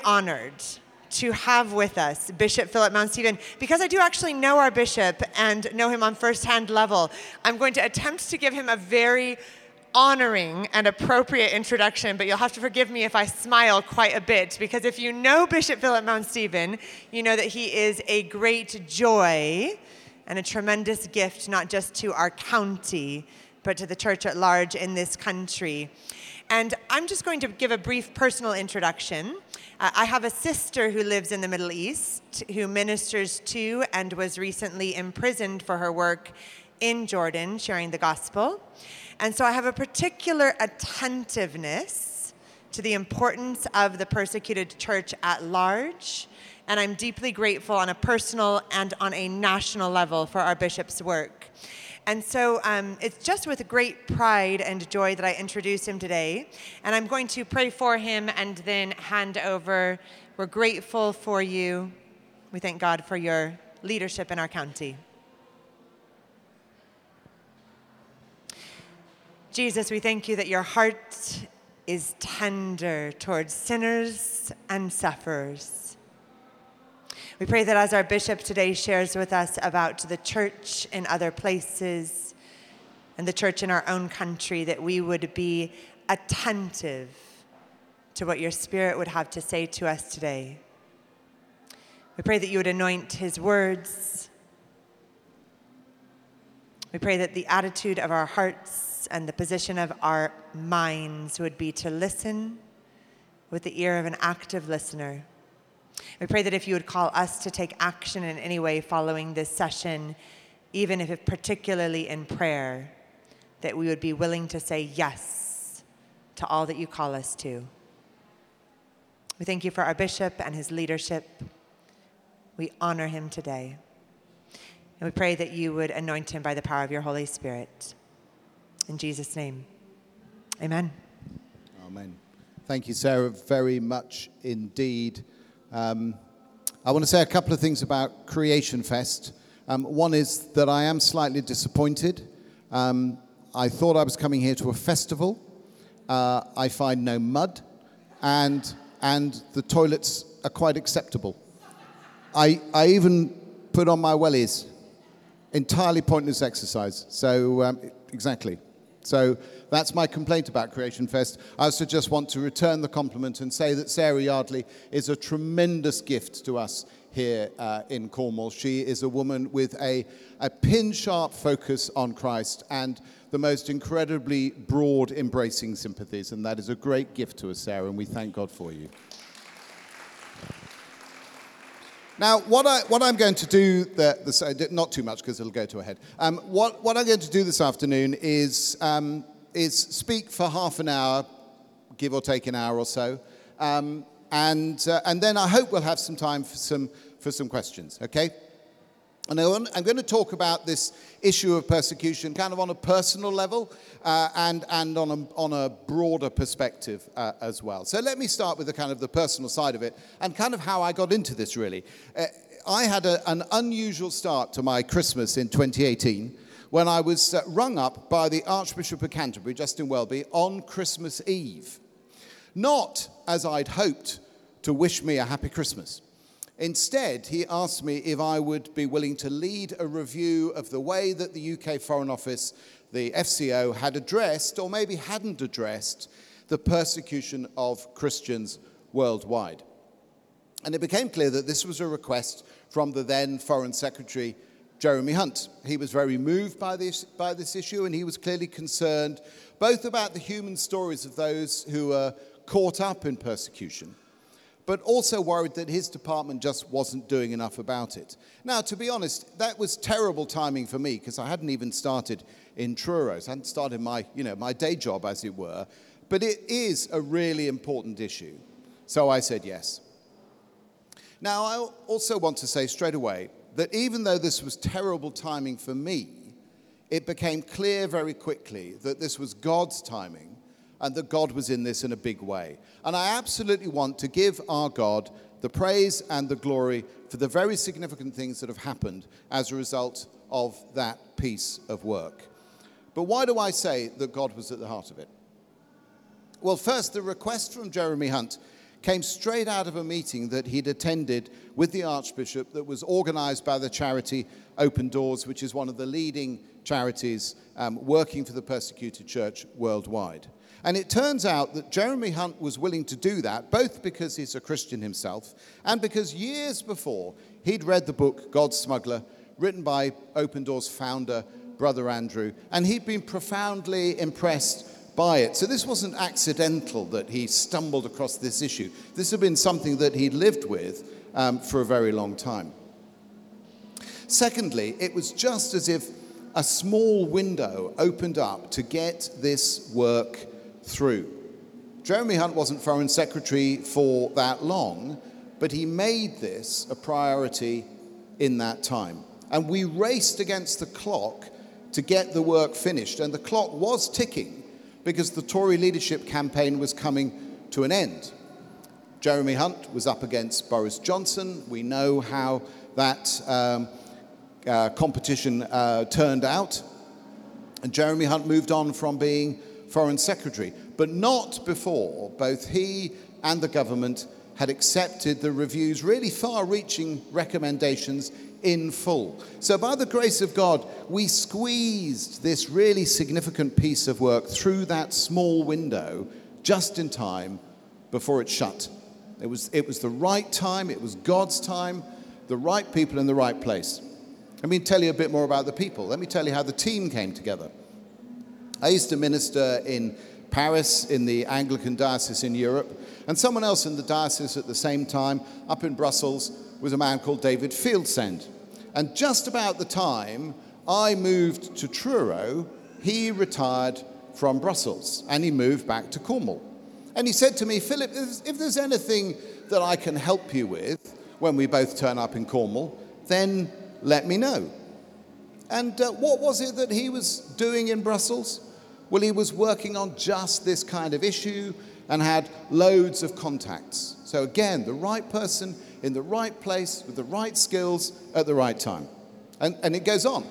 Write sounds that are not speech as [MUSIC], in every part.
honored to have with us Bishop Philip Mounstephen. Because I do actually know our bishop and know him on first-hand level, I'm going to attempt to give him a very honoring and appropriate introduction, but you'll have to forgive me if I smile quite a bit, because if you know Bishop Philip Mounstephen, you know that he is a great joy and a tremendous gift, not just to our county, but to the church at large in this country. And I'm just going to give a brief personal introduction. Uh, I have a sister who lives in the Middle East who ministers to and was recently imprisoned for her work in Jordan sharing the gospel. And so I have a particular attentiveness to the importance of the persecuted church at large. And I'm deeply grateful on a personal and on a national level for our bishop's work. And so um, it's just with great pride and joy that I introduce him today. And I'm going to pray for him and then hand over. We're grateful for you. We thank God for your leadership in our county. Jesus, we thank you that your heart is tender towards sinners and sufferers. We pray that as our bishop today shares with us about the church in other places and the church in our own country, that we would be attentive to what your spirit would have to say to us today. We pray that you would anoint his words. We pray that the attitude of our hearts and the position of our minds would be to listen with the ear of an active listener. We pray that if you would call us to take action in any way following this session, even if particularly in prayer, that we would be willing to say yes to all that you call us to. We thank you for our bishop and his leadership. We honor him today. And we pray that you would anoint him by the power of your Holy Spirit. In Jesus' name, amen. Amen. Thank you, Sarah, very much indeed. Um, I want to say a couple of things about Creation Fest. Um, one is that I am slightly disappointed. Um, I thought I was coming here to a festival. Uh, I find no mud, and, and the toilets are quite acceptable. I, I even put on my wellies. Entirely pointless exercise. So, um, exactly. So that's my complaint about Creation Fest. I also just want to return the compliment and say that Sarah Yardley is a tremendous gift to us here uh, in Cornwall. She is a woman with a, a pin sharp focus on Christ and the most incredibly broad, embracing sympathies. And that is a great gift to us, Sarah, and we thank God for you. Now, what, I, what I'm going to do, the, the, not too much because it'll go to a head. Um, what, what I'm going to do this afternoon is, um, is speak for half an hour, give or take an hour or so. Um, and, uh, and then I hope we'll have some time for some, for some questions, okay? And I'm going to talk about this issue of persecution kind of on a personal level uh, and, and on, a, on a broader perspective uh, as well. So let me start with the kind of the personal side of it and kind of how I got into this really. Uh, I had a, an unusual start to my Christmas in 2018 when I was uh, rung up by the Archbishop of Canterbury, Justin Welby, on Christmas Eve. Not as I'd hoped to wish me a happy Christmas Instead, he asked me if I would be willing to lead a review of the way that the UK Foreign Office, the FCO, had addressed, or maybe hadn't addressed, the persecution of Christians worldwide. And it became clear that this was a request from the then Foreign Secretary, Jeremy Hunt. He was very moved by this, by this issue, and he was clearly concerned both about the human stories of those who were caught up in persecution but also worried that his department just wasn't doing enough about it. Now, to be honest, that was terrible timing for me because I hadn't even started in Truro. I hadn't started my, you know, my day job, as it were. But it is a really important issue. So I said yes. Now, I also want to say straight away that even though this was terrible timing for me, it became clear very quickly that this was God's timing and that God was in this in a big way. And I absolutely want to give our God the praise and the glory for the very significant things that have happened as a result of that piece of work. But why do I say that God was at the heart of it? Well, first, the request from Jeremy Hunt came straight out of a meeting that he'd attended with the Archbishop that was organized by the charity Open Doors, which is one of the leading charities um, working for the persecuted church worldwide. And it turns out that Jeremy Hunt was willing to do that, both because he's a Christian himself and because years before he'd read the book God's Smuggler, written by Open Doors founder, Brother Andrew, and he'd been profoundly impressed by it. So this wasn't accidental that he stumbled across this issue. This had been something that he'd lived with um, for a very long time. Secondly, it was just as if a small window opened up to get this work through. Jeremy Hunt wasn't Foreign Secretary for that long, but he made this a priority in that time. And we raced against the clock to get the work finished. And the clock was ticking because the Tory leadership campaign was coming to an end. Jeremy Hunt was up against Boris Johnson. We know how that um, uh, competition uh, turned out. And Jeremy Hunt moved on from being Foreign Secretary, but not before both he and the government had accepted the review's really far reaching recommendations in full. So, by the grace of God, we squeezed this really significant piece of work through that small window just in time before it shut. It was, it was the right time, it was God's time, the right people in the right place. Let me tell you a bit more about the people. Let me tell you how the team came together. I used to minister in Paris in the Anglican diocese in Europe, and someone else in the diocese at the same time, up in Brussels, was a man called David Fieldsend. And just about the time I moved to Truro, he retired from Brussels and he moved back to Cornwall. And he said to me, Philip, if there's anything that I can help you with when we both turn up in Cornwall, then let me know. And uh, what was it that he was doing in Brussels? Well, he was working on just this kind of issue and had loads of contacts. So, again, the right person in the right place with the right skills at the right time. And, and it goes on.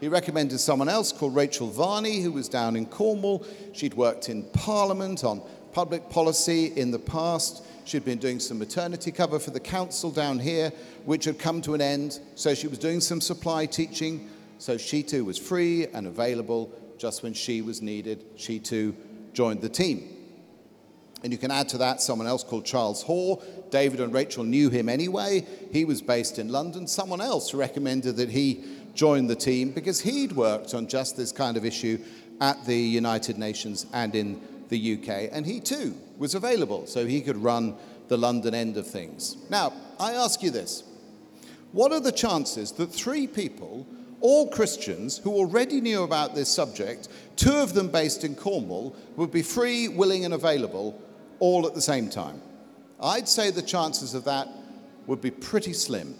He recommended someone else called Rachel Varney, who was down in Cornwall. She'd worked in Parliament on public policy in the past. She'd been doing some maternity cover for the council down here, which had come to an end. So she was doing some supply teaching. So she too was free and available just when she was needed, she too joined the team. And you can add to that someone else called Charles Hoare. David and Rachel knew him anyway. He was based in London. Someone else recommended that he join the team because he'd worked on just this kind of issue at the United Nations and in the UK. And he too was available, so he could run the London end of things. Now, I ask you this what are the chances that three people all Christians who already knew about this subject, two of them based in Cornwall, would be free, willing, and available all at the same time. I'd say the chances of that would be pretty slim.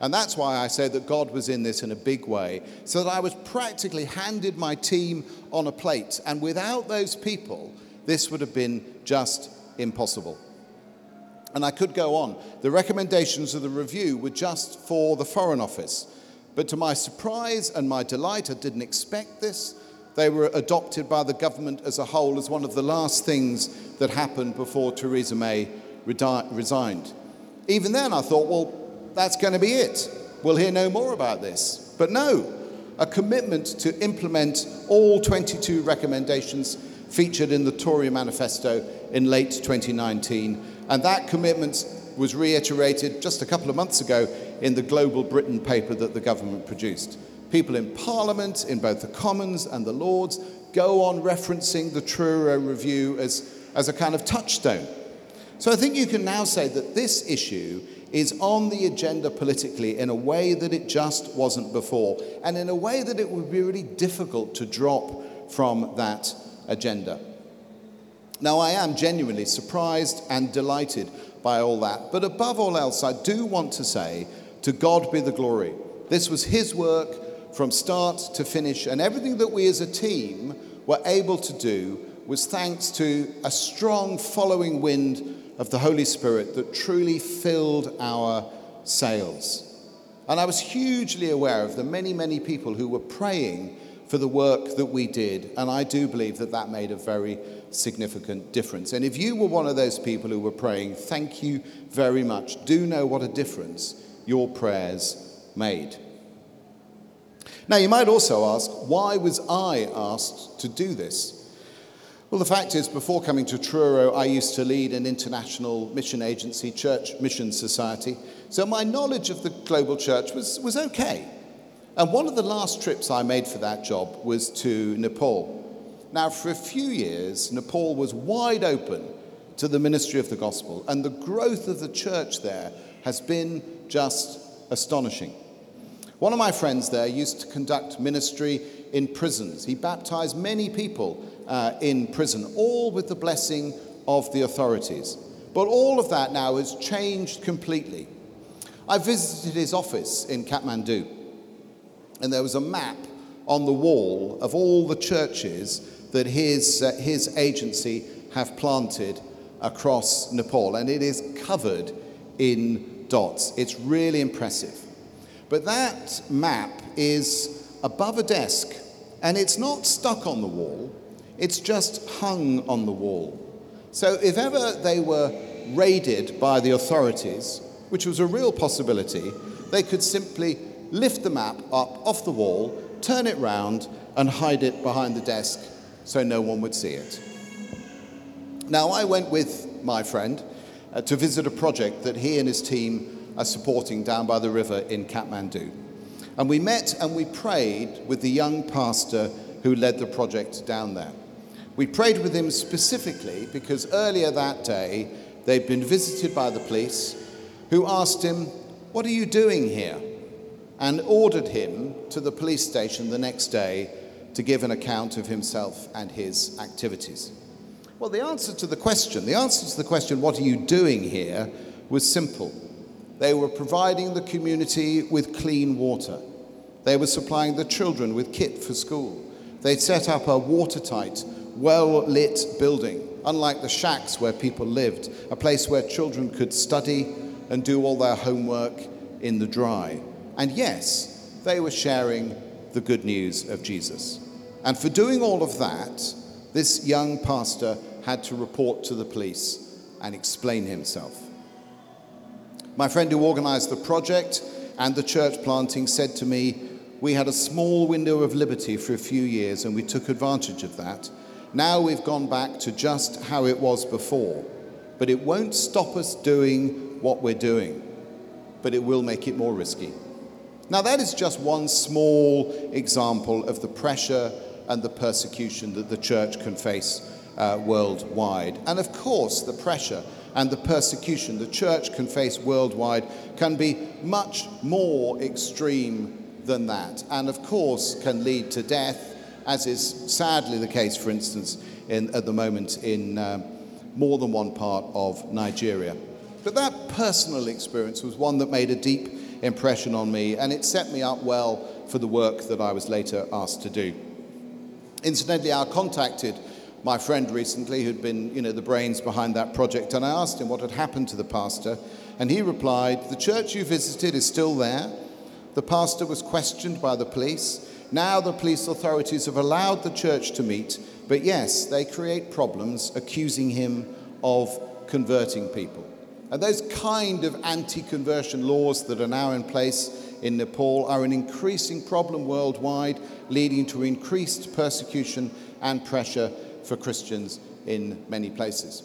And that's why I say that God was in this in a big way, so that I was practically handed my team on a plate. And without those people, this would have been just impossible. And I could go on. The recommendations of the review were just for the Foreign Office. But to my surprise and my delight, I didn't expect this. They were adopted by the government as a whole as one of the last things that happened before Theresa May resigned. Even then, I thought, well, that's going to be it. We'll hear no more about this. But no, a commitment to implement all 22 recommendations featured in the Tory manifesto in late 2019. And that commitment was reiterated just a couple of months ago in the Global Britain paper that the government produced. People in Parliament, in both the Commons and the Lords, go on referencing the Truro Review as, as a kind of touchstone. So I think you can now say that this issue is on the agenda politically in a way that it just wasn't before, and in a way that it would be really difficult to drop from that agenda. Now, I am genuinely surprised and delighted by all that, but above all else, I do want to say to God be the glory. This was His work from start to finish, and everything that we as a team were able to do was thanks to a strong following wind of the Holy Spirit that truly filled our sails. And I was hugely aware of the many, many people who were praying for the work that we did. And I do believe that that made a very significant difference. And if you were one of those people who were praying, thank you very much. Do know what a difference your prayers made. Now, you might also ask, why was I asked to do this? Well, the fact is, before coming to Truro, I used to lead an international mission agency, Church Mission Society. So my knowledge of the global church was, was okay. And one of the last trips I made for that job was to Nepal. Now, for a few years, Nepal was wide open to the ministry of the gospel, and the growth of the church there has been just astonishing. One of my friends there used to conduct ministry in prisons. He baptized many people uh, in prison, all with the blessing of the authorities. But all of that now has changed completely. I visited his office in Kathmandu, and there was a map on the wall of all the churches that his, uh, his agency have planted across Nepal, and it is covered in dots. It's really impressive. But that map is above a desk, and it's not stuck on the wall, it's just hung on the wall. So if ever they were raided by the authorities, which was a real possibility, they could simply lift the map up off the wall, turn it round, and hide it behind the desk so no one would see it. Now, I went with my friend uh, to visit a project that he and his team are supporting down by the river in Kathmandu. And we met and we prayed with the young pastor who led the project down there. We prayed with him specifically because earlier that day they'd been visited by the police who asked him, What are you doing here? and ordered him to the police station the next day to give an account of himself and his activities. Well, the answer to the question, the answer to the question, What are you doing here? was simple. They were providing the community with clean water. They were supplying the children with kit for school. They'd set up a watertight well lit building, unlike the shacks where people lived, a place where children could study and do all their homework in the dry. And yes, they were sharing the good news of Jesus. And for doing all of that, this young pastor had to report to the police and explain himself. My friend who organized the project and the church planting said to me, We had a small window of liberty for a few years and we took advantage of that. Now we've gone back to just how it was before. But it won't stop us doing what we're doing, but it will make it more risky. Now, that is just one small example of the pressure and the persecution that the church can face uh, worldwide. And of course, the pressure and the persecution the church can face worldwide can be much more extreme than that, and of course, can lead to death as is sadly the case, for instance, in, at the moment in uh, more than one part of Nigeria. But that personal experience was one that made a deep impression on me, and it set me up well for the work that I was later asked to do. Incidentally, I contacted my friend recently who'd been, you know, the brains behind that project, and I asked him what had happened to the pastor, and he replied, The church you visited is still there. The pastor was questioned by the police. Now the police authorities have allowed the church to meet, but yes, they create problems accusing him of converting people. And those kind of anti conversion laws that are now in place in Nepal are an increasing problem worldwide, leading to increased persecution and pressure for Christians in many places.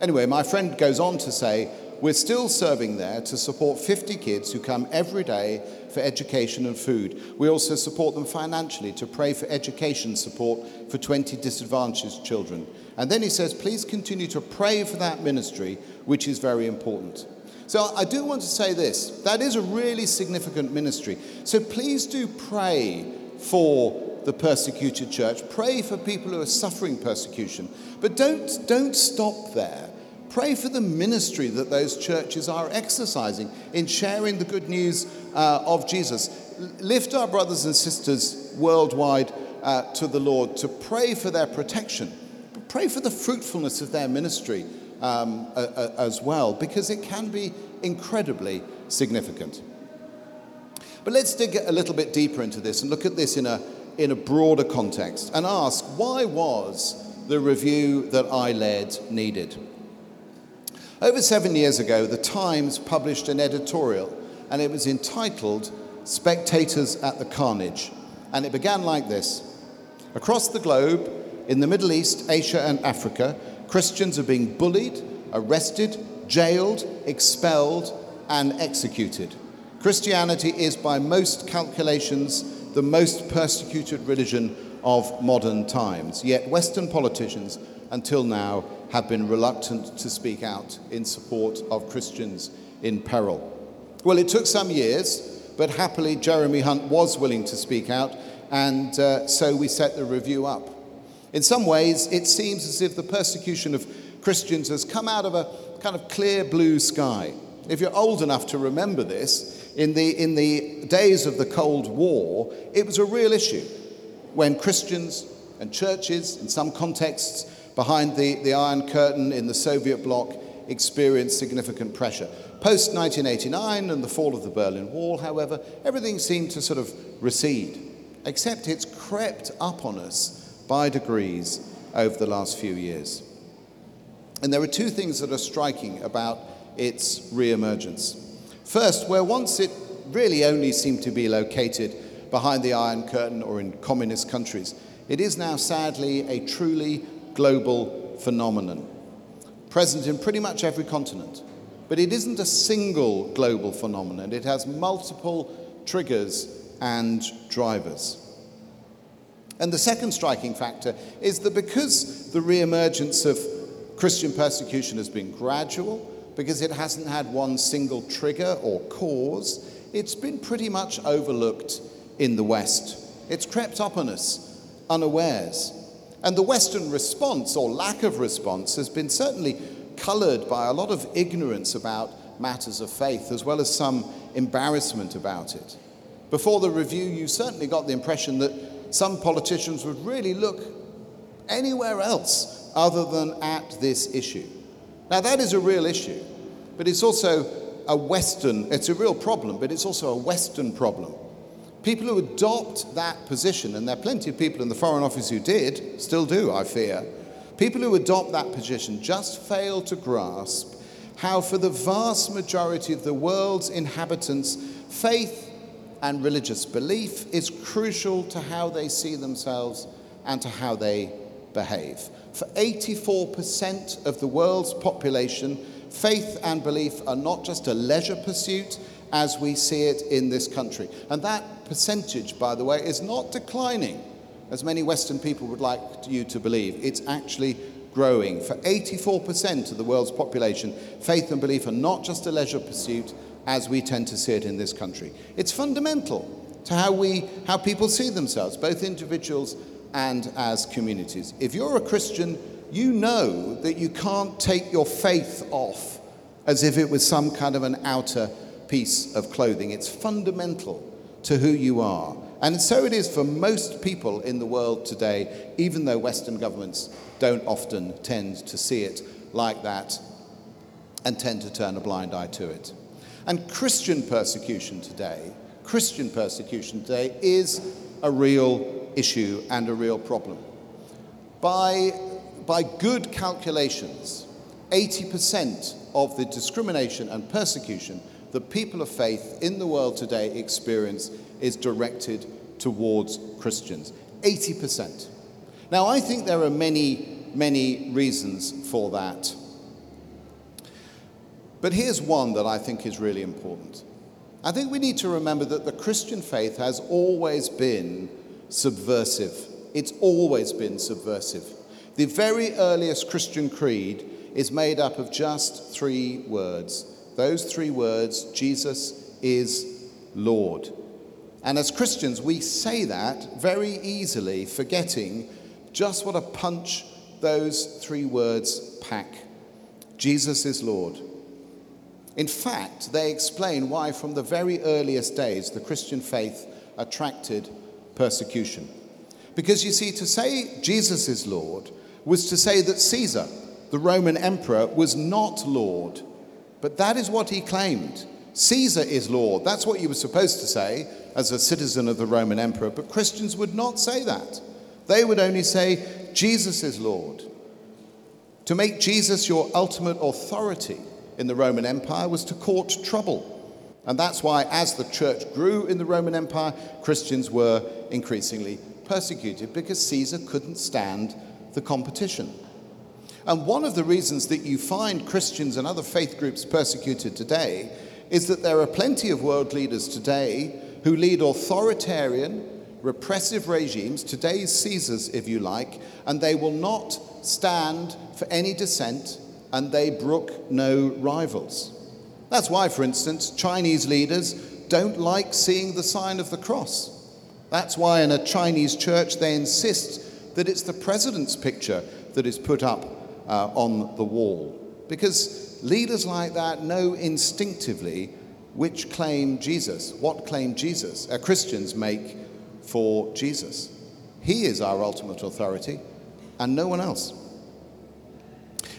Anyway, my friend goes on to say, we're still serving there to support 50 kids who come every day for education and food. We also support them financially to pray for education support for 20 disadvantaged children. And then he says, please continue to pray for that ministry, which is very important. So I do want to say this that is a really significant ministry. So please do pray for the persecuted church. Pray for people who are suffering persecution. But don't, don't stop there. Pray for the ministry that those churches are exercising in sharing the good news uh, of Jesus. Lift our brothers and sisters worldwide uh, to the Lord to pray for their protection, pray for the fruitfulness of their ministry um, as well, because it can be incredibly significant. But let's dig a little bit deeper into this and look at this in a, in a broader context and ask why was the review that I led needed? Over seven years ago, The Times published an editorial, and it was entitled Spectators at the Carnage. And it began like this Across the globe, in the Middle East, Asia, and Africa, Christians are being bullied, arrested, jailed, expelled, and executed. Christianity is, by most calculations, the most persecuted religion of modern times. Yet, Western politicians, until now, have been reluctant to speak out in support of Christians in peril. Well, it took some years, but happily, Jeremy Hunt was willing to speak out, and uh, so we set the review up. In some ways, it seems as if the persecution of Christians has come out of a kind of clear blue sky. If you're old enough to remember this, in the, in the days of the Cold War, it was a real issue when Christians and churches, in some contexts, behind the, the Iron Curtain in the Soviet bloc, experienced significant pressure. Post 1989 and the fall of the Berlin Wall, however, everything seemed to sort of recede, except it's crept up on us by degrees over the last few years. And there are two things that are striking about its re-emergence. First, where once it really only seemed to be located behind the Iron Curtain or in communist countries, it is now sadly a truly global phenomenon, present in pretty much every continent. But it isn't a single global phenomenon, it has multiple triggers and drivers. And the second striking factor is that because the re emergence of Christian persecution has been gradual, because it hasn't had one single trigger or cause, it's been pretty much overlooked in the West. It's crept up on us unawares. And the Western response, or lack of response, has been certainly coloured by a lot of ignorance about matters of faith, as well as some embarrassment about it. Before the review, you certainly got the impression that some politicians would really look anywhere else other than at this issue. Now, that is a real issue, but it's also a Western, it's a real problem, but it's also a Western problem. People who adopt that position, and there are plenty of people in the Foreign Office who did, still do, I fear, people who adopt that position just fail to grasp how, for the vast majority of the world's inhabitants, faith and religious belief is crucial to how they see themselves and to how they behave. For 84% of the world's population, faith and belief are not just a leisure pursuit as we see it in this country. And that percentage, by the way, is not declining, as many Western people would like you to believe. It's actually growing. For 84% of the world's population, faith and belief are not just a leisure pursuit as we tend to see it in this country. It's fundamental to how, we, how people see themselves, both individuals and as communities. If you're a Christian, you know that you can't take your faith off as if it was some kind of an outer piece of clothing. It's fundamental to who you are. And so it is for most people in the world today, even though Western governments don't often tend to see it like that and tend to turn a blind eye to it. And Christian persecution today, Christian persecution today is a real issue and a real problem. By, by good calculations, 80% of the discrimination and persecution that people of faith in the world today experience is directed towards Christians. 80%. Now, I think there are many, many reasons for that. But here's one that I think is really important. I think we need to remember that the Christian faith has always been subversive. It's always been subversive. The very earliest Christian creed is made up of just three words. Those three words Jesus is Lord. And as Christians, we say that very easily, forgetting just what a punch those three words pack. Jesus is Lord. In fact, they explain why, from the very earliest days, the Christian faith attracted persecution. Because you see, to say Jesus is Lord was to say that Caesar, the Roman emperor, was not Lord. But that is what he claimed. Caesar is Lord. That's what you were supposed to say as a citizen of the Roman Emperor, but Christians would not say that. They would only say, Jesus is Lord. To make Jesus your ultimate authority in the Roman Empire was to court trouble. And that's why, as the church grew in the Roman Empire, Christians were increasingly persecuted because Caesar couldn't stand the competition. And one of the reasons that you find Christians and other faith groups persecuted today is that there are plenty of world leaders today who lead authoritarian, repressive regimes, today's Caesars, if you like, and they will not stand for any dissent and they brook no rivals. That's why, for instance, Chinese leaders don't like seeing the sign of the cross. That's why in a Chinese church they insist that it's the president's picture that is put up uh, on the wall. Because leaders like that know instinctively which claim Jesus, what claim Jesus, uh, Christians make for Jesus. He is our ultimate authority and no one else.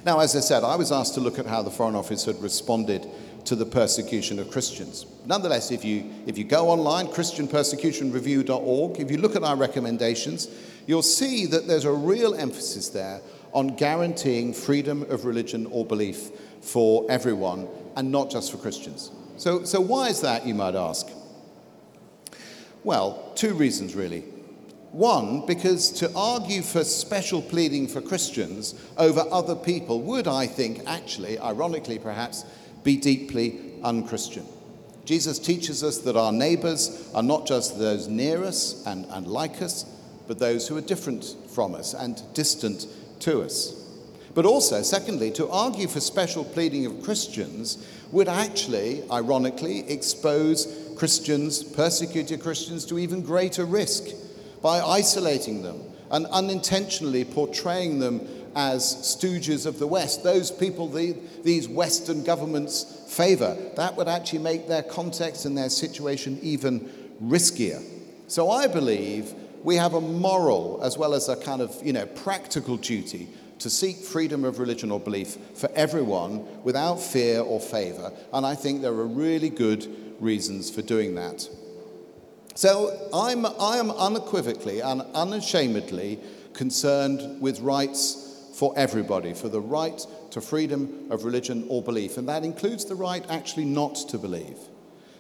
Now, as I said, I was asked to look at how the Foreign Office had responded to the persecution of Christians. Nonetheless, if you, if you go online, ChristianPersecutionReview.org, if you look at our recommendations, you'll see that there's a real emphasis there on guaranteeing freedom of religion or belief for everyone and not just for Christians. So, so why is that, you might ask? Well, two reasons really. One, because to argue for special pleading for Christians over other people would, I think, actually, ironically perhaps, be deeply unchristian. Jesus teaches us that our neighbors are not just those near us and, and like us, but those who are different from us and distant to us. But also, secondly, to argue for special pleading of Christians would actually, ironically, expose Christians, persecuted Christians, to even greater risk by isolating them and unintentionally portraying them as stooges of the West, those people the, these Western governments favor. That would actually make their context and their situation even riskier. So I believe we have a moral as well as a kind of you know, practical duty to seek freedom of religion or belief for everyone without fear or favor. And I think there are really good reasons for doing that. So I'm, I am unequivocally and unashamedly concerned with rights for everybody, for the right to freedom of religion or belief. And that includes the right actually not to believe.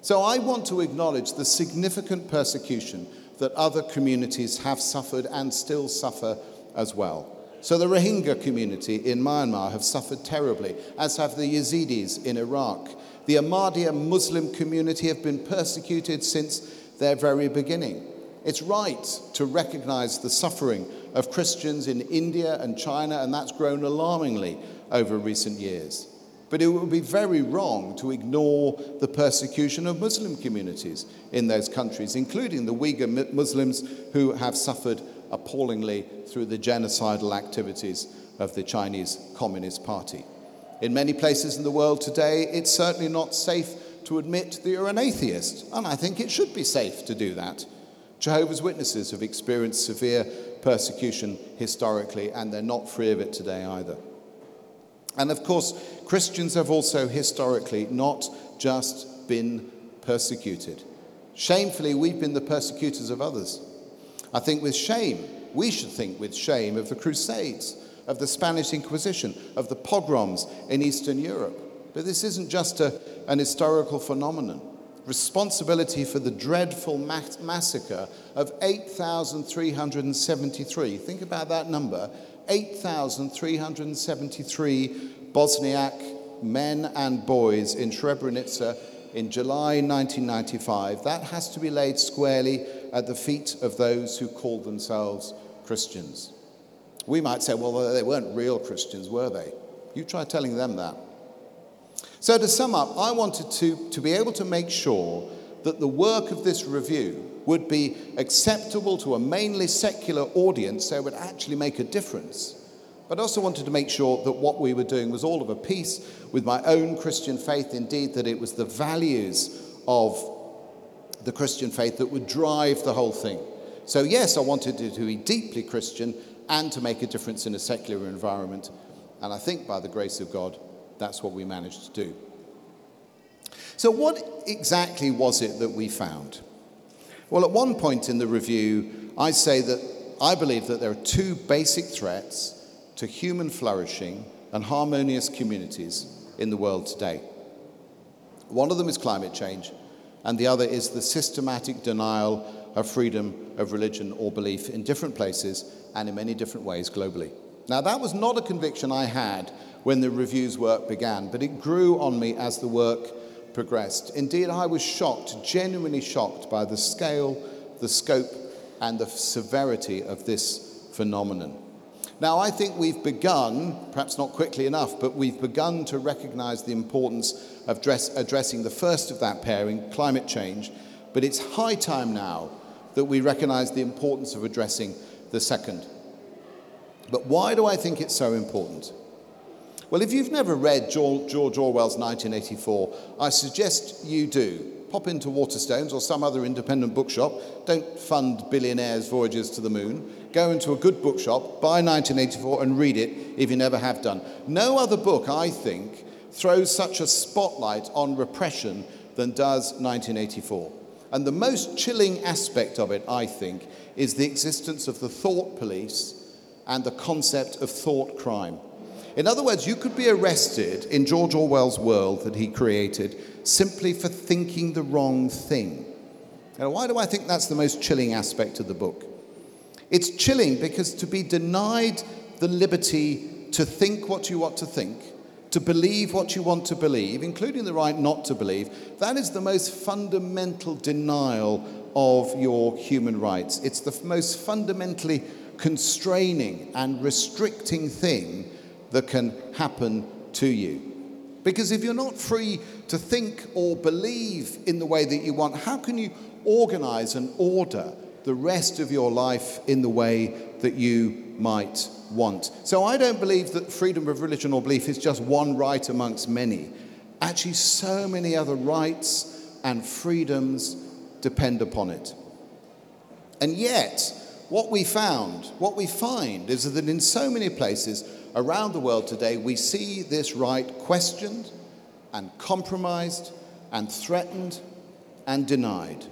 So I want to acknowledge the significant persecution that other communities have suffered and still suffer as well. So the Rohingya community in Myanmar have suffered terribly, as have the Yazidis in Iraq. The Ahmadiyya Muslim community have been persecuted since their very beginning. It's right to recognize the suffering of Christians in India and China, and that's grown alarmingly over recent years. But it would be very wrong to ignore the persecution of Muslim communities in those countries, including the Uyghur Muslims who have suffered appallingly through the genocidal activities of the Chinese Communist Party. In many places in the world today, it's certainly not safe to admit that you're an atheist, and I think it should be safe to do that. Jehovah's Witnesses have experienced severe persecution historically, and they're not free of it today either. And of course, Christians have also historically not just been persecuted. Shamefully, we've been the persecutors of others. I think with shame, we should think with shame of the Crusades, of the Spanish Inquisition, of the pogroms in Eastern Europe. But this isn't just a, an historical phenomenon responsibility for the dreadful mass- massacre of 8,373. Think about that number 8,373 Bosniak men and boys in Srebrenica in July 1995. That has to be laid squarely at the feet of those who call themselves Christians. We might say, well, they weren't real Christians, were they? You try telling them that. So, to sum up, I wanted to, to be able to make sure that the work of this review would be acceptable to a mainly secular audience so it would actually make a difference. But I also wanted to make sure that what we were doing was all of a piece with my own Christian faith, indeed, that it was the values of the Christian faith that would drive the whole thing. So, yes, I wanted it to be deeply Christian and to make a difference in a secular environment. And I think by the grace of God, that's what we managed to do. So, what exactly was it that we found? Well, at one point in the review, I say that I believe that there are two basic threats to human flourishing and harmonious communities in the world today. One of them is climate change, and the other is the systematic denial of freedom of religion or belief in different places and in many different ways globally. Now, that was not a conviction I had when the review's work began, but it grew on me as the work progressed. Indeed, I was shocked, genuinely shocked, by the scale, the scope, and the severity of this phenomenon. Now, I think we've begun, perhaps not quickly enough, but we've begun to recognize the importance of dress, addressing the first of that pairing, climate change. But it's high time now that we recognize the importance of addressing the second. But why do I think it's so important? Well, if you've never read George Orwell's 1984, I suggest you do. Pop into Waterstones or some other independent bookshop. Don't fund billionaires' voyages to the moon go into a good bookshop, buy 1984, and read it if you never have done. No other book, I think, throws such a spotlight on repression than does 1984. And the most chilling aspect of it, I think, is the existence of the thought police and the concept of thought crime. In other words, you could be arrested in George Orwell's world that he created simply for thinking the wrong thing. Now, why do I think that's the most chilling aspect of the book? It's chilling because to be denied the liberty to think what you want to think, to believe what you want to believe, including the right not to believe, that is the most fundamental denial of your human rights. It's the most fundamentally constraining and restricting thing that can happen to you. Because if you're not free to think or believe in the way that you want, how can you organize and order the rest of your life in the way that you might want. So I don't believe that freedom of religion or belief is just one right amongst many. Actually, so many other rights and freedoms depend upon it. And yet, what we found, what we find, is that in so many places around the world today, we see this right questioned and compromised and threatened and denied.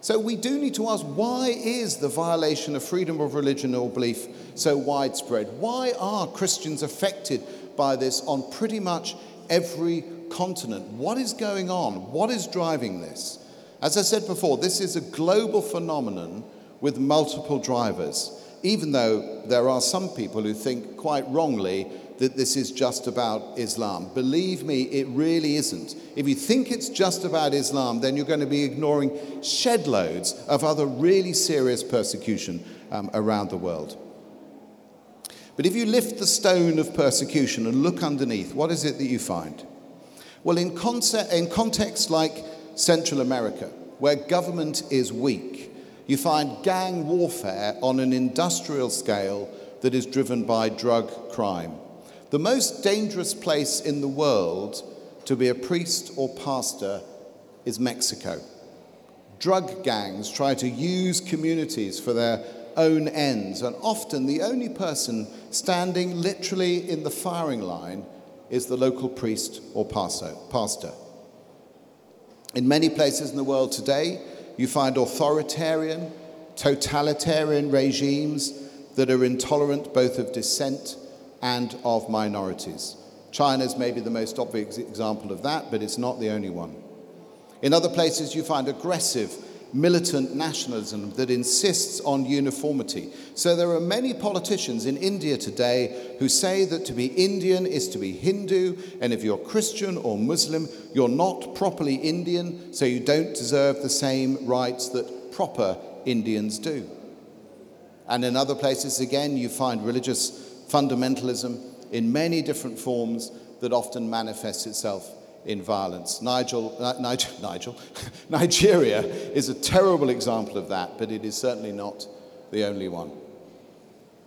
So we do need to ask why is the violation of freedom of religion or belief so widespread? Why are Christians affected by this on pretty much every continent? What is going on? What is driving this? As I said before, this is a global phenomenon with multiple drivers, even though there are some people who think quite wrongly that this is just about Islam. Believe me, it really isn't. If you think it's just about Islam, then you're going to be ignoring shed loads of other really serious persecution um, around the world. But if you lift the stone of persecution and look underneath, what is it that you find? Well, in, concept, in contexts like Central America, where government is weak, you find gang warfare on an industrial scale that is driven by drug crime. The most dangerous place in the world to be a priest or pastor is Mexico. Drug gangs try to use communities for their own ends, and often the only person standing literally in the firing line is the local priest or pastor. In many places in the world today, you find authoritarian, totalitarian regimes that are intolerant both of dissent and of minorities. China is maybe the most obvious example of that, but it's not the only one. In other places, you find aggressive, militant nationalism that insists on uniformity. So there are many politicians in India today who say that to be Indian is to be Hindu, and if you're Christian or Muslim, you're not properly Indian, so you don't deserve the same rights that proper Indians do. And in other places, again, you find religious fundamentalism in many different forms that often manifests itself in violence. Nigel, Nigel, [LAUGHS] Nigel, Nigeria is a terrible example of that, but it is certainly not the only one.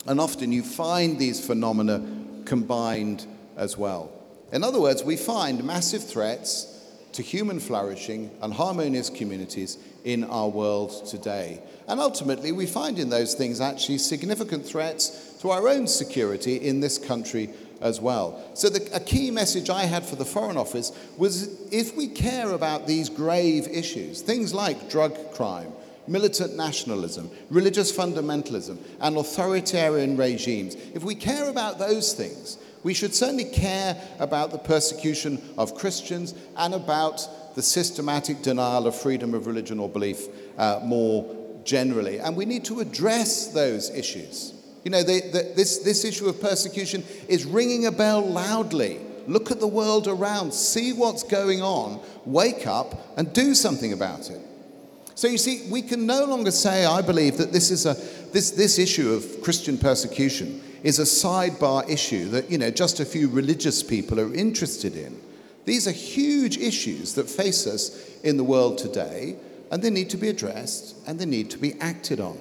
And often you find these phenomena combined as well. In other words, we find massive threats to human flourishing and harmonious communities in our world today. And ultimately, we find in those things actually significant threats to our own security in this country as well. So, the, a key message I had for the Foreign Office was if we care about these grave issues, things like drug crime, militant nationalism, religious fundamentalism, and authoritarian regimes, if we care about those things, we should certainly care about the persecution of Christians and about the systematic denial of freedom of religion or belief uh, more generally. And we need to address those issues. You know, this, this issue of persecution is ringing a bell loudly. Look at the world around, see what's going on, wake up, and do something about it. So you see, we can no longer say, I believe, that this, is a, this, this issue of Christian persecution is a sidebar issue that, you know, just a few religious people are interested in. These are huge issues that face us in the world today, and they need to be addressed and they need to be acted on.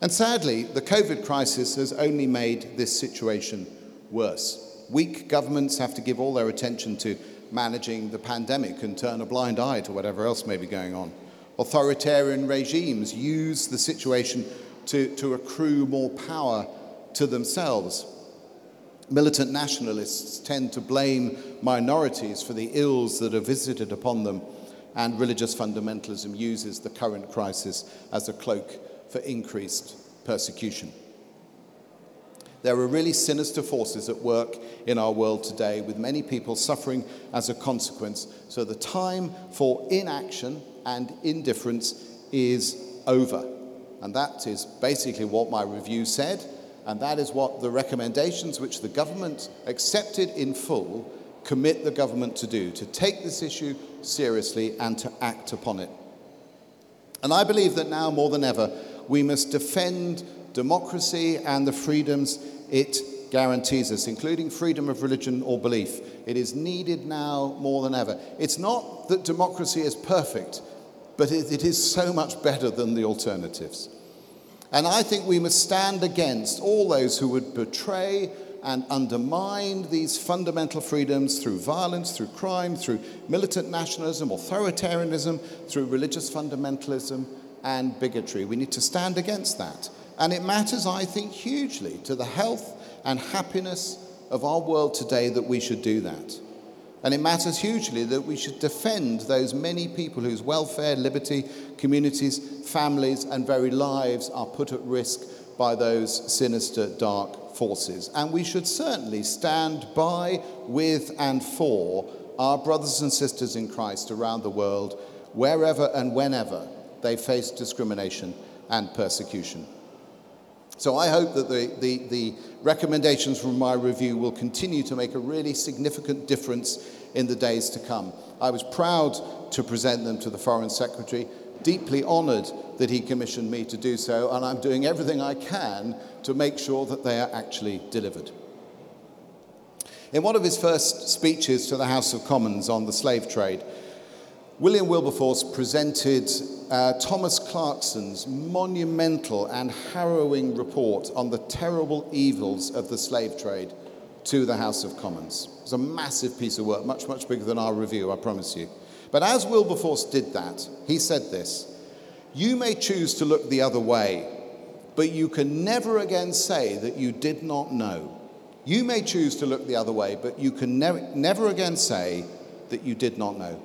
And sadly, the COVID crisis has only made this situation worse. Weak governments have to give all their attention to managing the pandemic and turn a blind eye to whatever else may be going on. Authoritarian regimes use the situation to, to accrue more power to themselves. Militant nationalists tend to blame minorities for the ills that are visited upon them, and religious fundamentalism uses the current crisis as a cloak for increased persecution. There are really sinister forces at work in our world today, with many people suffering as a consequence. So the time for inaction and indifference is over. And that is basically what my review said, and that is what the recommendations which the government accepted in full commit the government to do to take this issue seriously and to act upon it. And I believe that now more than ever, we must defend democracy and the freedoms it guarantees us, including freedom of religion or belief. It is needed now more than ever. It's not that democracy is perfect, but it, it is so much better than the alternatives. And I think we must stand against all those who would betray and undermine these fundamental freedoms through violence, through crime, through militant nationalism, authoritarianism, through religious fundamentalism, and bigotry. We need to stand against that. And it matters, I think, hugely to the health and happiness of our world today that we should do that. And it matters hugely that we should defend those many people whose welfare, liberty, communities, families, and very lives are put at risk by those sinister, dark forces. And we should certainly stand by, with, and for our brothers and sisters in Christ around the world, wherever and whenever they face discrimination and persecution. So I hope that the, the, the, recommendations from my review will continue to make a really significant difference in the days to come. I was proud to present them to the Foreign Secretary, deeply honoured that he commissioned me to do so, and I'm doing everything I can to make sure that they are actually delivered. In one of his first speeches to the House of Commons on the slave trade, William Wilberforce presented uh, Thomas Clarkson's monumental and harrowing report on the terrible evils of the slave trade to the House of Commons. It was a massive piece of work, much, much bigger than our review, I promise you. But as Wilberforce did that, he said this You may choose to look the other way, but you can never again say that you did not know. You may choose to look the other way, but you can ne- never again say that you did not know.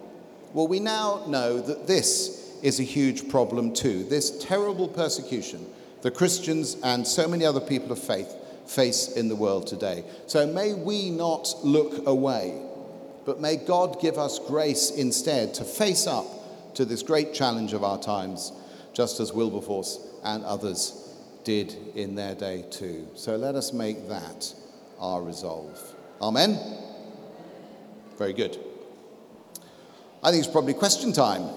Well, we now know that this is a huge problem too. This terrible persecution the Christians and so many other people of faith face in the world today. So may we not look away, but may God give us grace instead to face up to this great challenge of our times, just as Wilberforce and others did in their day too. So let us make that our resolve. Amen? Very good. I think it's probably question time.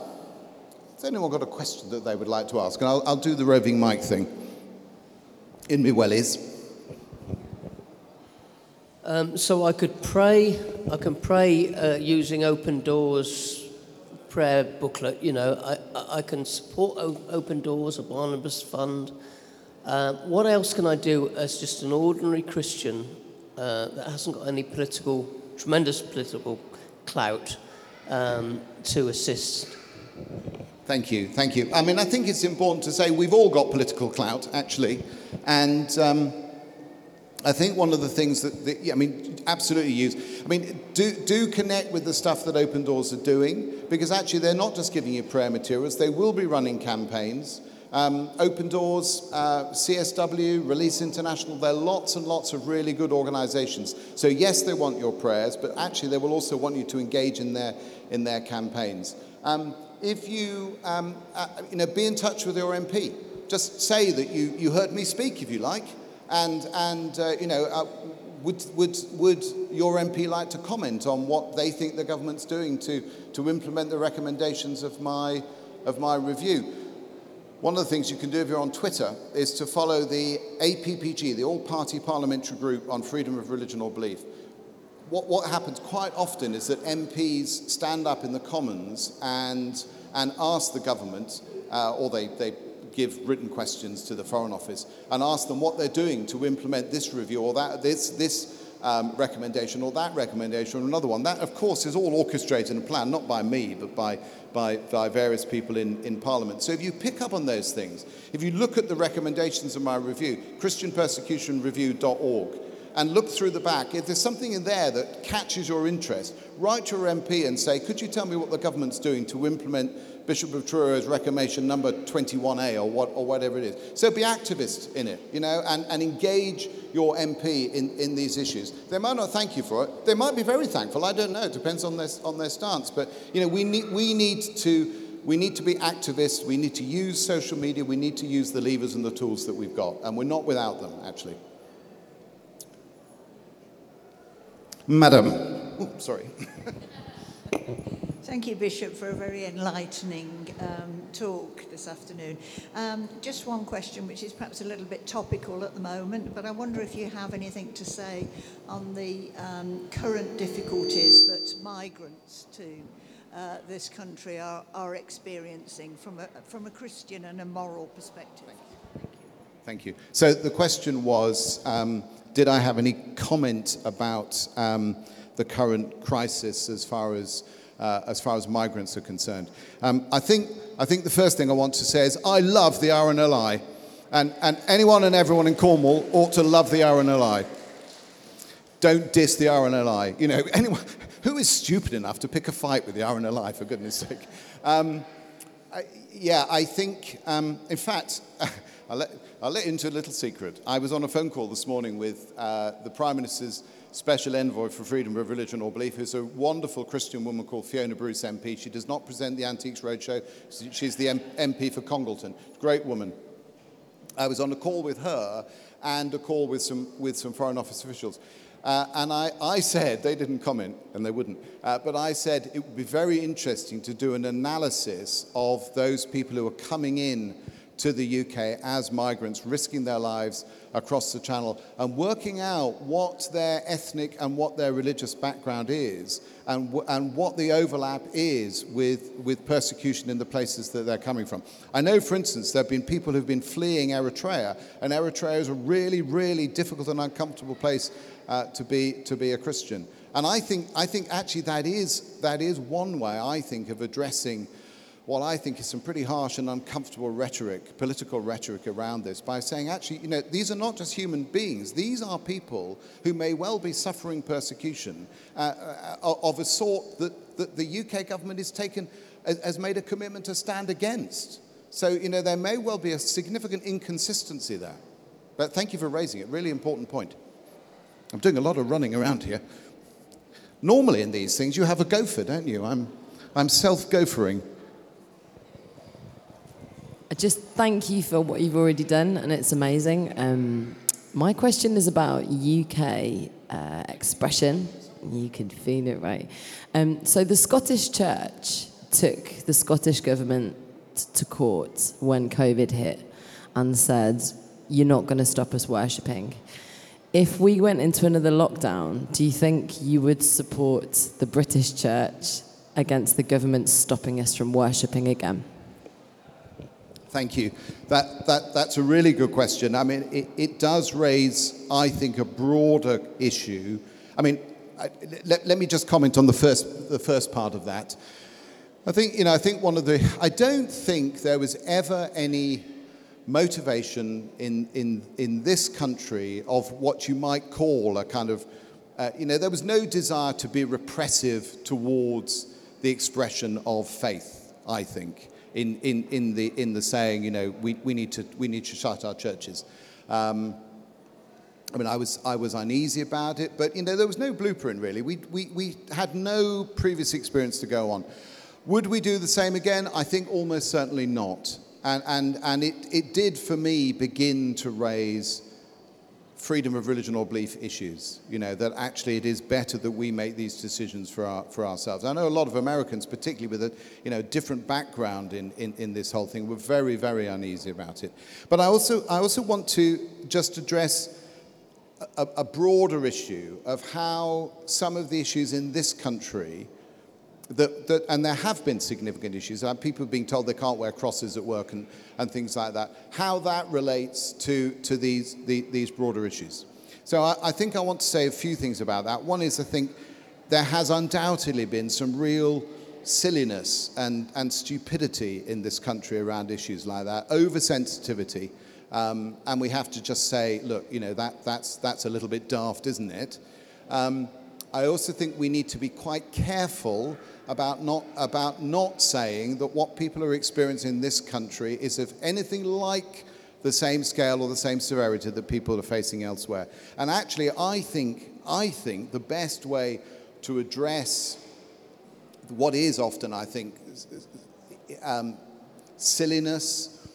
Anyone got a question that they would like to ask? And I'll, I'll do the roving mic thing. In me wellies. Um, so I could pray. I can pray uh, using Open Doors prayer booklet. You know, I, I can support o- Open Doors, a Barnabas Fund. Uh, what else can I do as just an ordinary Christian uh, that hasn't got any political, tremendous political clout? um, to assist. Thank you, thank you. I mean, I think it's important to say we've all got political clout, actually, and um, I think one of the things that, yeah, I mean, absolutely use. I mean, do, do connect with the stuff that Open Doors are doing because actually they're not just giving you prayer materials, they will be running campaigns. Um, Open Doors, uh, CSW, Release International, there are lots and lots of really good organizations. So, yes, they want your prayers, but actually they will also want you to engage in their, in their campaigns. Um, if you, um, uh, you know, be in touch with your MP. Just say that you, you heard me speak, if you like, and, and uh, you know, uh, would, would, would your MP like to comment on what they think the government's doing to, to implement the recommendations of my, of my review? One of the things you can do if you're on Twitter is to follow the APPG, the All Party Parliamentary Group on Freedom of Religion or Belief. What, what happens quite often is that MPs stand up in the Commons and, and ask the government, uh, or they, they give written questions to the Foreign Office and ask them what they're doing to implement this review or that, this, this um, recommendation or that recommendation or another one. That, of course, is all orchestrated and planned, not by me, but by, by, by various people in, in Parliament. So if you pick up on those things, if you look at the recommendations of my review, ChristianPersecutionReview.org, and look through the back, if there's something in there that catches your interest, write to your MP and say, could you tell me what the government's doing to implement Bishop of Truro's recommendation number 21A or, what, or whatever it is. So be activist in it, you know, and, and engage your MP in, in these issues. They might not thank you for it. They might be very thankful. I don't know. It depends on their, on their stance. But, you know, we need, we need to we need to be activists. We need to use social media. We need to use the levers and the tools that we've got. And we're not without them, actually. Madam. Ooh, sorry. Thank you, Bishop, for a very enlightening um, talk this afternoon. Um, just one question, which is perhaps a little bit topical at the moment, but I wonder if you have anything to say on the um, current difficulties that migrants to uh, this country are, are experiencing from a, from a Christian and a moral perspective. Thank you. Thank you. So the question was um, Did I have any comment about um, the current crisis as far as uh, as far as migrants are concerned. Um, I, think, I think the first thing I want to say is I love the RNLI, and, and anyone and everyone in Cornwall ought to love the RNLI. Don't diss the RNLI. You know, [LAUGHS] anyone who is stupid enough to pick a fight with the RNLI, for goodness sake? Um, I, yeah, I think, um, in fact, [LAUGHS] I'll, let, I'll let you into a little secret. I was on a phone call this morning with uh, the Prime Minister's Special Envoy for Freedom of Religion or Belief, who's a wonderful Christian woman called Fiona Bruce MP. She does not present the Antiques Roadshow. She's the MP for Congleton. Great woman. I was on a call with her and a call with some, with some Foreign Office officials. Uh, and I, I, said, they didn't comment, and they wouldn't, uh, but I said it would be very interesting to do an analysis of those people who are coming in to the UK as migrants, risking their lives across the channel and working out what their ethnic and what their religious background is and, w- and what the overlap is with, with persecution in the places that they're coming from. I know, for instance, there have been people who've been fleeing Eritrea, and Eritrea is a really, really difficult and uncomfortable place uh, to, be, to be a Christian. And I think, I think actually that is, that is one way, I think, of addressing what I think is some pretty harsh and uncomfortable rhetoric, political rhetoric around this, by saying, actually, you know, these are not just human beings. These are people who may well be suffering persecution uh, uh, of a sort that, that the UK government has taken, has made a commitment to stand against. So, you know, there may well be a significant inconsistency there. But thank you for raising it. Really important point. I'm doing a lot of running around here. Normally in these things, you have a gopher, don't you? I'm, I'm self gophering just thank you for what you've already done, and it's amazing. Um, my question is about UK uh, expression. You can feel it, right? Um, so the Scottish Church took the Scottish government to court when COVID hit and said, "You're not going to stop us worshipping. If we went into another lockdown, do you think you would support the British Church against the government stopping us from worshipping again? Thank you. That, that, that's a really good question. I mean, it, it does raise, I think, a broader issue. I mean, I, let, let me just comment on the first, the first part of that. I think, you know, I think one of the, I don't think there was ever any motivation in, in, in this country of what you might call a kind of, uh, you know, there was no desire to be repressive towards the expression of faith, I think, in, in, in, the, in the saying, you know, we, we, need, to, we need to shut our churches. Um, I mean, I was, I was uneasy about it, but, you know, there was no blueprint really. We, we, we had no previous experience to go on. Would we do the same again? I think almost certainly not. And, and, and it, it did, for me, begin to raise freedom of religion or belief issues. You know, that actually it is better that we make these decisions for, our, for ourselves. I know a lot of Americans, particularly with a you know, different background in, in, in this whole thing, were very, very uneasy about it. But I also, I also want to just address a, a broader issue of how some of the issues in this country that, that, and there have been significant issues. People being told they can't wear crosses at work and, and things like that. How that relates to, to these, the, these broader issues. So I, I think I want to say a few things about that. One is I think there has undoubtedly been some real silliness and, and stupidity in this country around issues like that, oversensitivity. Um, and we have to just say, look, you know, that, that's, that's a little bit daft, isn't it? Um, I also think we need to be quite careful about not, about not saying that what people are experiencing in this country is of anything like the same scale or the same severity that people are facing elsewhere. And actually, I think, I think the best way to address what is often, I think, um, silliness,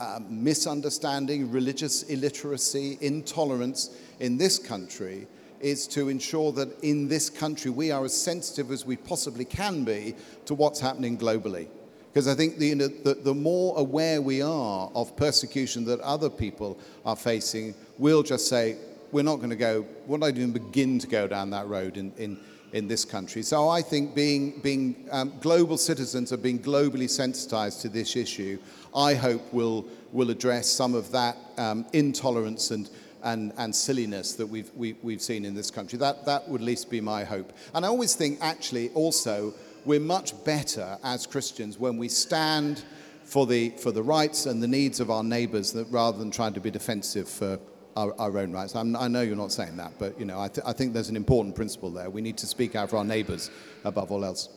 um, misunderstanding, religious illiteracy, intolerance in this country is to ensure that in this country we are as sensitive as we possibly can be to what's happening globally. Because I think the, you know, the, the, more aware we are of persecution that other people are facing, we'll just say, we're not going to go, we're not even begin to go down that road in, in, in this country. So I think being, being um, global citizens and being globally sensitized to this issue, I hope will, will address some of that um, intolerance and and, and silliness that we've, we, have we have seen in this country. That, that would at least be my hope. And I always think, actually, also, we're much better as Christians when we stand for the, for the rights and the needs of our neighbors that, rather than trying to be defensive for our, our own rights. I'm, i know you're not saying that, but you know, I, th- I think there's an important principle there. We need to speak out for our neighbors above all else.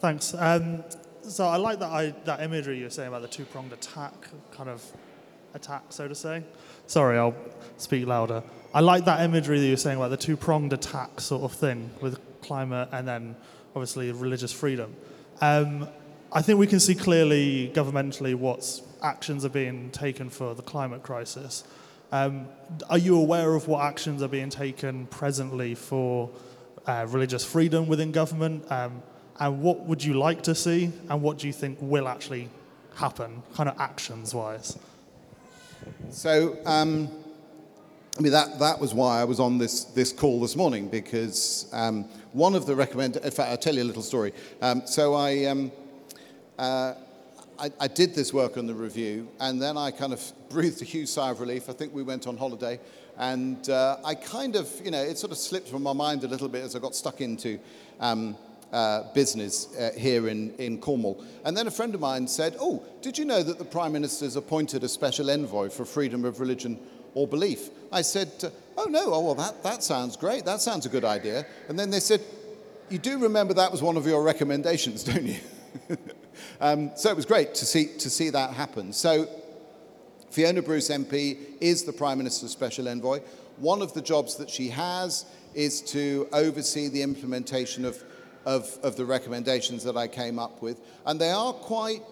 Thanks. Um, so I like that, I, that imagery you were saying about the two-pronged attack, kind of attack, so to say. Sorry, I'll speak louder. I like that imagery that you were saying about the two-pronged attack sort of thing with climate and then obviously religious freedom. Um, I think we can see clearly governmentally what actions are being taken for the climate crisis. Um, are you aware of what actions are being taken presently for uh, religious freedom within government? Um, and what would you like to see? And what do you think will actually happen, kind of actions wise? So, um, I mean, that, that was why I was on this, this call this morning, because um, one of the recommend. In fact, I'll tell you a little story. Um, so, I, um, uh, I, I, did this work on the review, and then I kind of [LAUGHS] breathed a huge sigh of relief. I think we went on holiday, and uh, I kind of, you know, it sort of slipped from my mind a little bit as I got stuck into. Um, uh, business uh, here in, in Cornwall. And then a friend of mine said, Oh, did you know that the Prime Minister's appointed a special envoy for freedom of religion or belief? I said, Oh, no, oh, well, that, that sounds great. That sounds a good idea. And then they said, You do remember that was one of your recommendations, [LAUGHS] don't you? [LAUGHS] um, so it was great to see, to see that happen. So Fiona Bruce MP is the Prime Minister's special envoy. One of the jobs that she has is to oversee the implementation of of, of the recommendations that I came up with. And they are quite,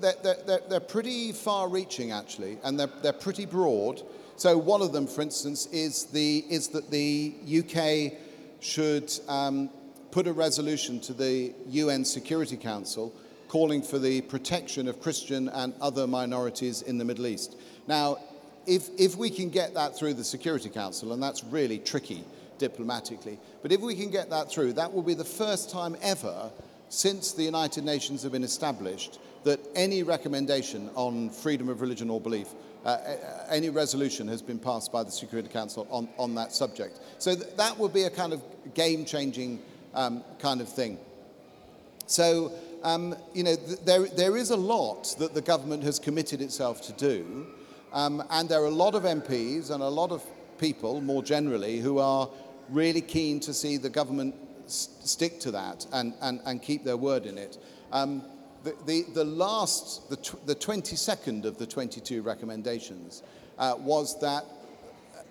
they're, they're, they're pretty far reaching actually, and they're, they're pretty broad. So one of them, for instance, is, the, is that the UK should um, put a resolution to the UN Security Council calling for the protection of Christian and other minorities in the Middle East. Now, if, if we can get that through the Security Council, and that's really tricky, diplomatically. But if we can get that through, that will be the first time ever since the United Nations have been established that any recommendation on freedom of religion or belief, uh, any resolution has been passed by the Security Council on, on that subject. So th- that will be a kind of game changing um, kind of thing. So, um, you know, th- there, there is a lot that the government has committed itself to do, um, and there are a lot of MPs and a lot of people, more generally, who are really keen to see the government stick to that and, and, and keep their word in it. Um, the, the, the last, the, tw- the 22nd of the 22 recommendations uh, was that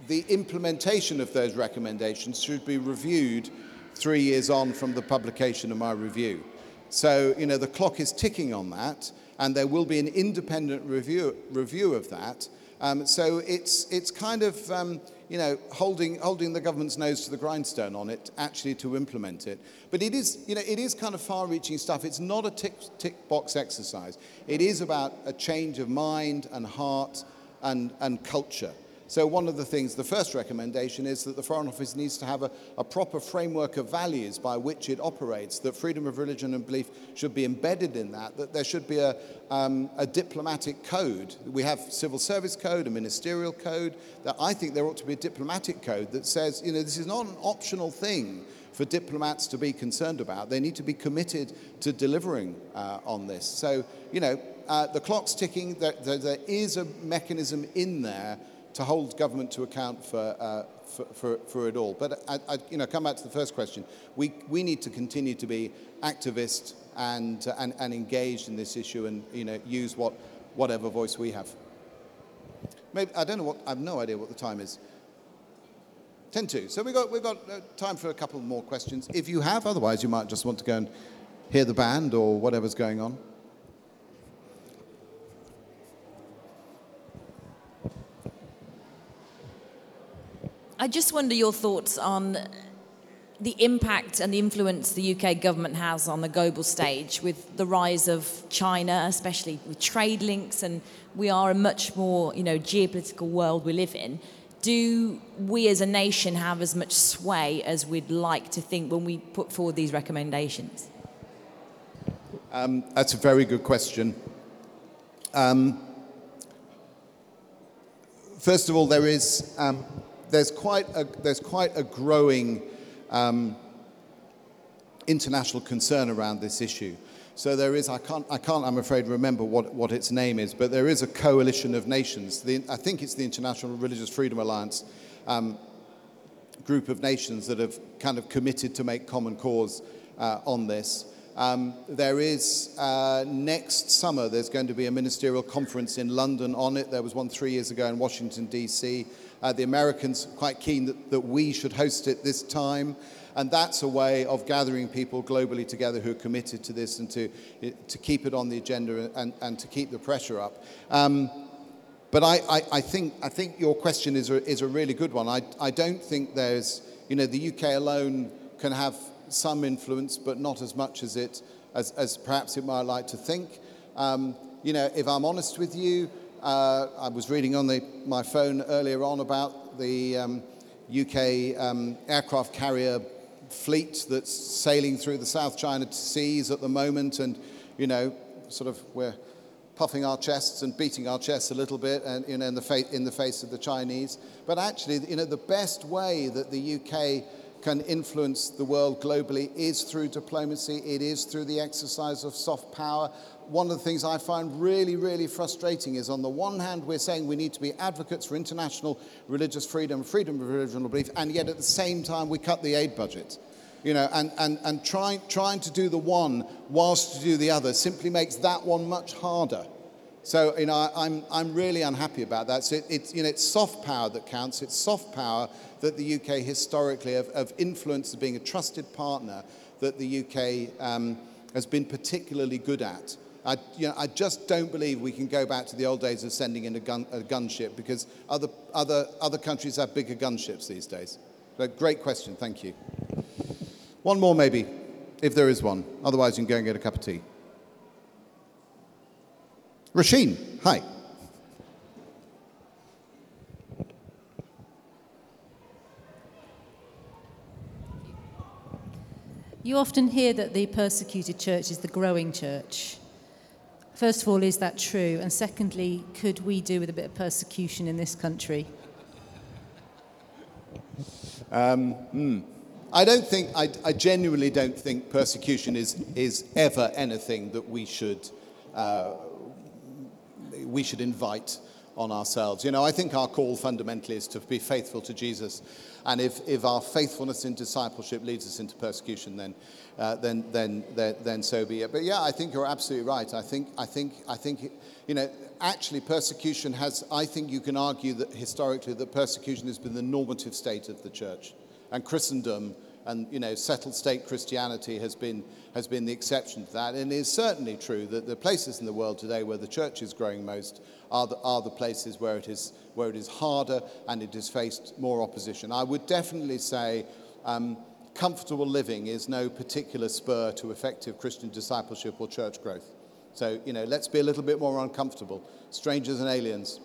the implementation of those recommendations should be reviewed three years on from the publication of my review. So, you know, the clock is ticking on that, and there will be an independent review, review of that. Um, so it's, it's kind of, um, you know, holding, holding the government's nose to the grindstone on it, actually to implement it. But it is, you know, it is kind of far-reaching stuff. It's not a tick, tick box exercise. It is about a change of mind and heart and, and culture. So, one of the things, the first recommendation is that the Foreign Office needs to have a, a, proper framework of values by which it operates, that freedom of religion and belief should be embedded in that, that there should be a, um, a diplomatic code. We have civil service code, a ministerial code. That I think there ought to be a diplomatic code that says, you know, this is not an optional thing for diplomats to be concerned about. They need to be committed to delivering uh, on this. So, you know, uh, the clock's ticking. There, there, there is a mechanism in there to hold government to account for, uh, for, for, for, it all. But I, I, you know, come back to the first question. We, we need to continue to be activist and, and, and engaged in this issue and you know, use what, whatever voice we have. Maybe, I don't know what, I have no idea what the time is. 10 to. So we've got, we've got uh, time for a couple more questions. If you have, otherwise you might just want to go and hear the band or whatever's going on. I just wonder your thoughts on the impact and the influence the UK government has on the global stage with the rise of China, especially with trade links, and we are a much more you know geopolitical world we live in. Do we as a nation have as much sway as we'd like to think when we put forward these recommendations? Um, that's a very good question. Um, first of all, there is um, there's quite a, there's quite a growing um, international concern around this issue. So there is, I can't, I can't, I'm afraid, remember what, what its name is, but there is a coalition of nations. The, I think it's the International Religious Freedom Alliance um, group of nations that have kind of committed to make common cause uh, on this. Um, there is uh, next summer, there's going to be a ministerial conference in London on it. There was one three years ago in Washington, D.C. Uh, the Americans quite keen that, that we should host it this time. And that's a way of gathering people globally together who are committed to this and to, to keep it on the agenda and, and to keep the pressure up. Um, but I, I, I, think, I think your question is a, is a really good one. I, I don't think there's, you know, the UK alone can have some influence, but not as much as it, as, as perhaps it might like to think. Um, you know, if I'm honest with you, uh, I was reading on the, my phone earlier on about the um, UK um, aircraft carrier fleet that's sailing through the South China Seas at the moment, and you know, sort of we're puffing our chests and beating our chests a little bit, and you know, in the, fa- in the face of the Chinese. But actually, you know, the best way that the UK can influence the world globally is through diplomacy. It is through the exercise of soft power. One of the things I find really, really frustrating is on the one hand, we're saying we need to be advocates for international religious freedom, freedom of religion belief, and yet at the same time, we cut the aid budget. You know, and, and, and trying, trying to do the one whilst to do the other simply makes that one much harder. So, you know, I'm, I'm really unhappy about that. So it, it's, you know, it's soft power that counts. It's soft power that the UK historically have, have influenced being a trusted partner that the UK um, has been particularly good at. I, you know, I just don't believe we can go back to the old days of sending in a, gun, a gunship because other, other, other countries have bigger gunships these days. But great question, thank you. One more, maybe, if there is one. Otherwise, you can go and get a cup of tea. Rasheen, hi. You often hear that the persecuted church is the growing church. First of all, is that true? And secondly, could we do with a bit of persecution in this country? Um, mm, I don't think, I, I genuinely don't think persecution is, is ever anything that we should, uh, we should invite on ourselves. You know, I think our call fundamentally is to be faithful to Jesus. And if, if our faithfulness in discipleship leads us into persecution, then, uh, then, then, then, then so be it. But yeah, I think you're absolutely right. I think, I think, I think, you know, actually persecution has, I think you can argue that historically that persecution has been the normative state of the church. And Christendom and you know settled state Christianity has been has been the exception to that, and it is certainly true that the places in the world today where the church is growing most are the, are the places where it is where it is harder and it has faced more opposition. I would definitely say. Um, comfortable living is no particular spur to effective Christian discipleship or church growth. So, you know, let's be a little bit more uncomfortable. Strangers and aliens.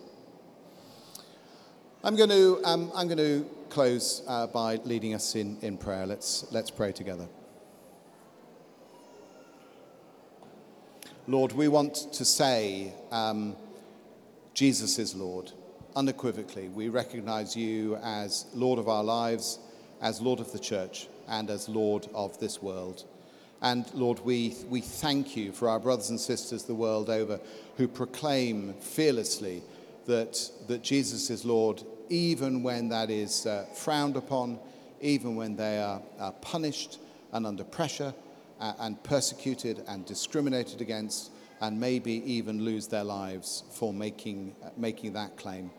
I'm going to, um, I'm going to close uh, by leading us in, in prayer. Let's, let's pray together. Lord, we want to say um, Jesus is Lord, unequivocally. We recognize you as Lord of our lives, as Lord of the church, and as Lord of this world. And Lord, we, we thank you for our brothers and sisters the world over who proclaim fearlessly that, that Jesus is Lord, even when that is uh, frowned upon, even when they are, are punished and under pressure uh, and persecuted and discriminated against, and maybe even lose their lives for making, uh, making that claim.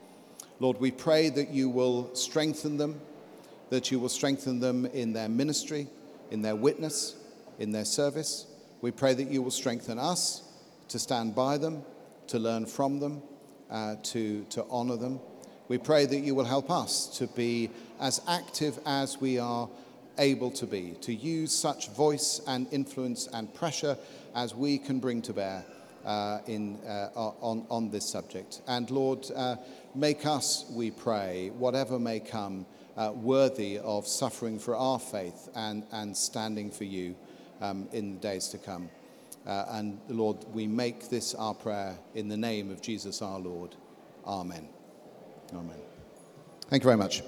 Lord, we pray that you will strengthen them, that you will strengthen them in their ministry, in their witness, in their service. We pray that you will strengthen us to stand by them, to learn from them, uh, to, to honor them. We pray that you will help us to be as active as we are able to be, to use such voice and influence and pressure as we can bring to bear uh, in, uh, on, on this subject. And Lord, uh, make us, we pray, whatever may come, uh, worthy of suffering for our faith and, and standing for you um, in the days to come. Uh, and Lord, we make this our prayer in the name of Jesus our Lord. Amen. Amen. Thank you very much.